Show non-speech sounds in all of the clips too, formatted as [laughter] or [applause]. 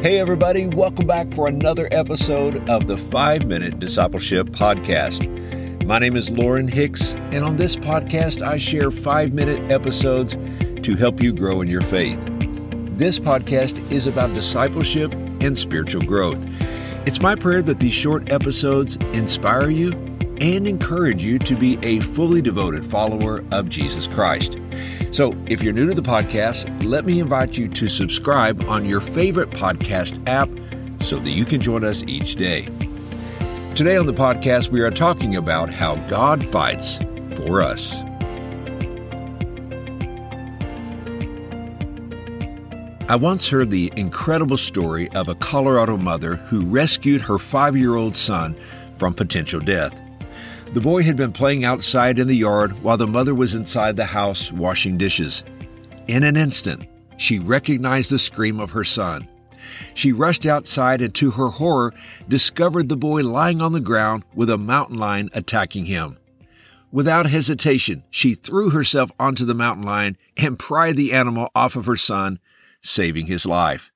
Hey, everybody, welcome back for another episode of the 5 Minute Discipleship Podcast. My name is Lauren Hicks, and on this podcast, I share 5 minute episodes to help you grow in your faith. This podcast is about discipleship and spiritual growth. It's my prayer that these short episodes inspire you and encourage you to be a fully devoted follower of Jesus Christ. So, if you're new to the podcast, let me invite you to subscribe on your favorite podcast app so that you can join us each day. Today on the podcast, we are talking about how God fights for us. I once heard the incredible story of a Colorado mother who rescued her five year old son from potential death. The boy had been playing outside in the yard while the mother was inside the house washing dishes. In an instant, she recognized the scream of her son. She rushed outside and, to her horror, discovered the boy lying on the ground with a mountain lion attacking him. Without hesitation, she threw herself onto the mountain lion and pried the animal off of her son, saving his life.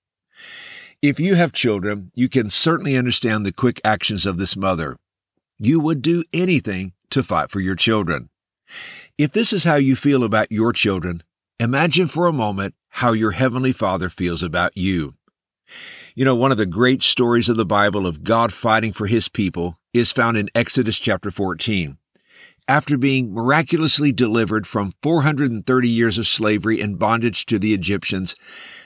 If you have children, you can certainly understand the quick actions of this mother you would do anything to fight for your children. If this is how you feel about your children, imagine for a moment how your Heavenly Father feels about you. You know, one of the great stories of the Bible of God fighting for His people is found in Exodus chapter 14. After being miraculously delivered from 430 years of slavery and bondage to the Egyptians,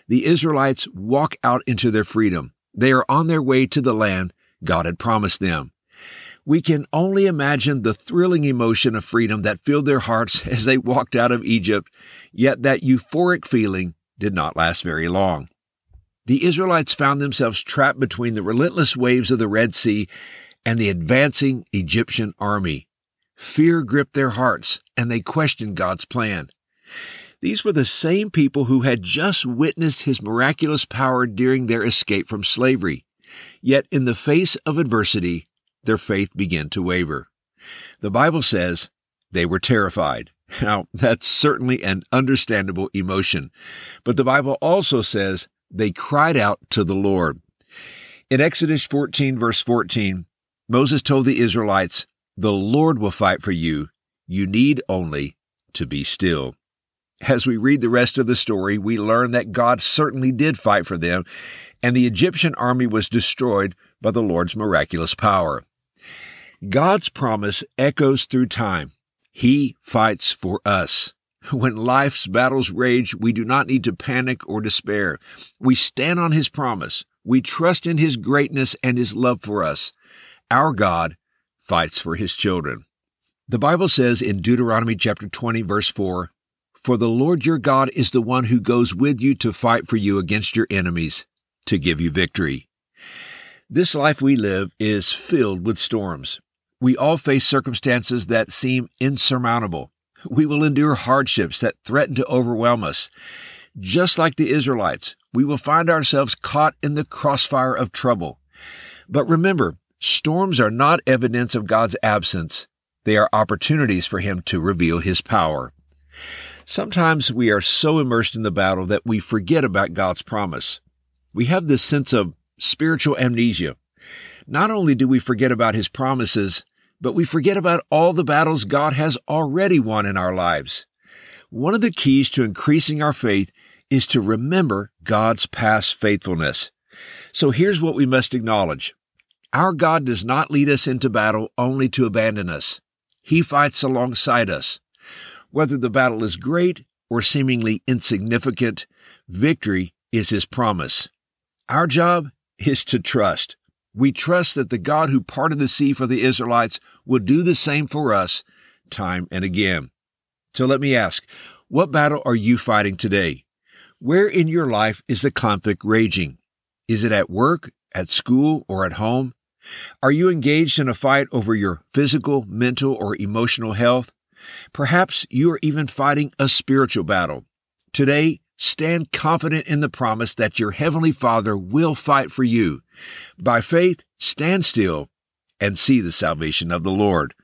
the Israelites walk out into their freedom. They are on their way to the land God had promised them. We can only imagine the thrilling emotion of freedom that filled their hearts [laughs] as they walked out of Egypt, yet that euphoric feeling did not last very long. The Israelites found themselves trapped between the relentless waves of the Red Sea and the advancing Egyptian army. Fear gripped their hearts and they questioned God's plan. These were the same people who had just witnessed his miraculous power during their escape from slavery. Yet in the face of adversity, their faith began to waver. The Bible says they were terrified. Now, that's certainly an understandable emotion, but the Bible also says they cried out to the Lord. In Exodus 14, verse 14, Moses told the Israelites, The Lord will fight for you. You need only to be still. As we read the rest of the story, we learn that God certainly did fight for them, and the Egyptian army was destroyed by the Lord's miraculous power. God's promise echoes through time. He fights for us. [laughs] When life's battles rage, we do not need to panic or despair. We stand on His promise. We trust in His greatness and His love for us. Our God fights for His children. The Bible says in Deuteronomy chapter 20 verse 4, For the Lord your God is the one who goes with you to fight for you against your enemies, to give you victory. This life we live is filled with storms. We all face circumstances that seem insurmountable. We will endure hardships that threaten to overwhelm us. Just like the Israelites, we will find ourselves caught in the crossfire of trouble. But remember, storms are not evidence of God's absence. They are opportunities for Him to reveal His power. Sometimes we are so immersed in the battle that we forget about God's promise. We have this sense of spiritual amnesia. Not only do we forget about his promises, but we forget about all the battles God has already won in our lives. One of the keys to increasing our faith is to remember God's past faithfulness. So here's what we must acknowledge. Our God does not lead us into battle only to abandon us. He fights alongside us. Whether the battle is great or seemingly insignificant, victory is His promise. Our job is to trust. We trust that the God who parted the sea for the Israelites will do the same for us time and again. So let me ask, what battle are you fighting today? Where in your life is the conflict raging? Is it at work, at school, or at home? Are you engaged in a fight over your physical, mental, or emotional health? Perhaps you are even fighting a spiritual battle. Today, stand confident in the promise that your Heavenly Father will fight for you. By faith, stand still and see the salvation of the Lord.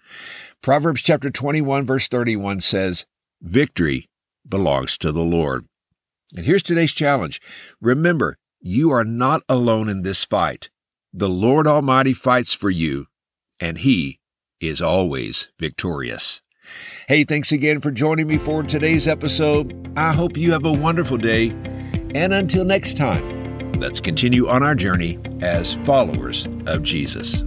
Proverbs chapter 21 verse 31 says, victory belongs to the Lord. And here's today's challenge. Remember, you are not alone in this fight. The Lord Almighty fights for you, and He is always victorious. Hey, thanks again for joining me for today's episode. I hope you have a wonderful day. And until next time, let's continue on our journey as followers of Jesus.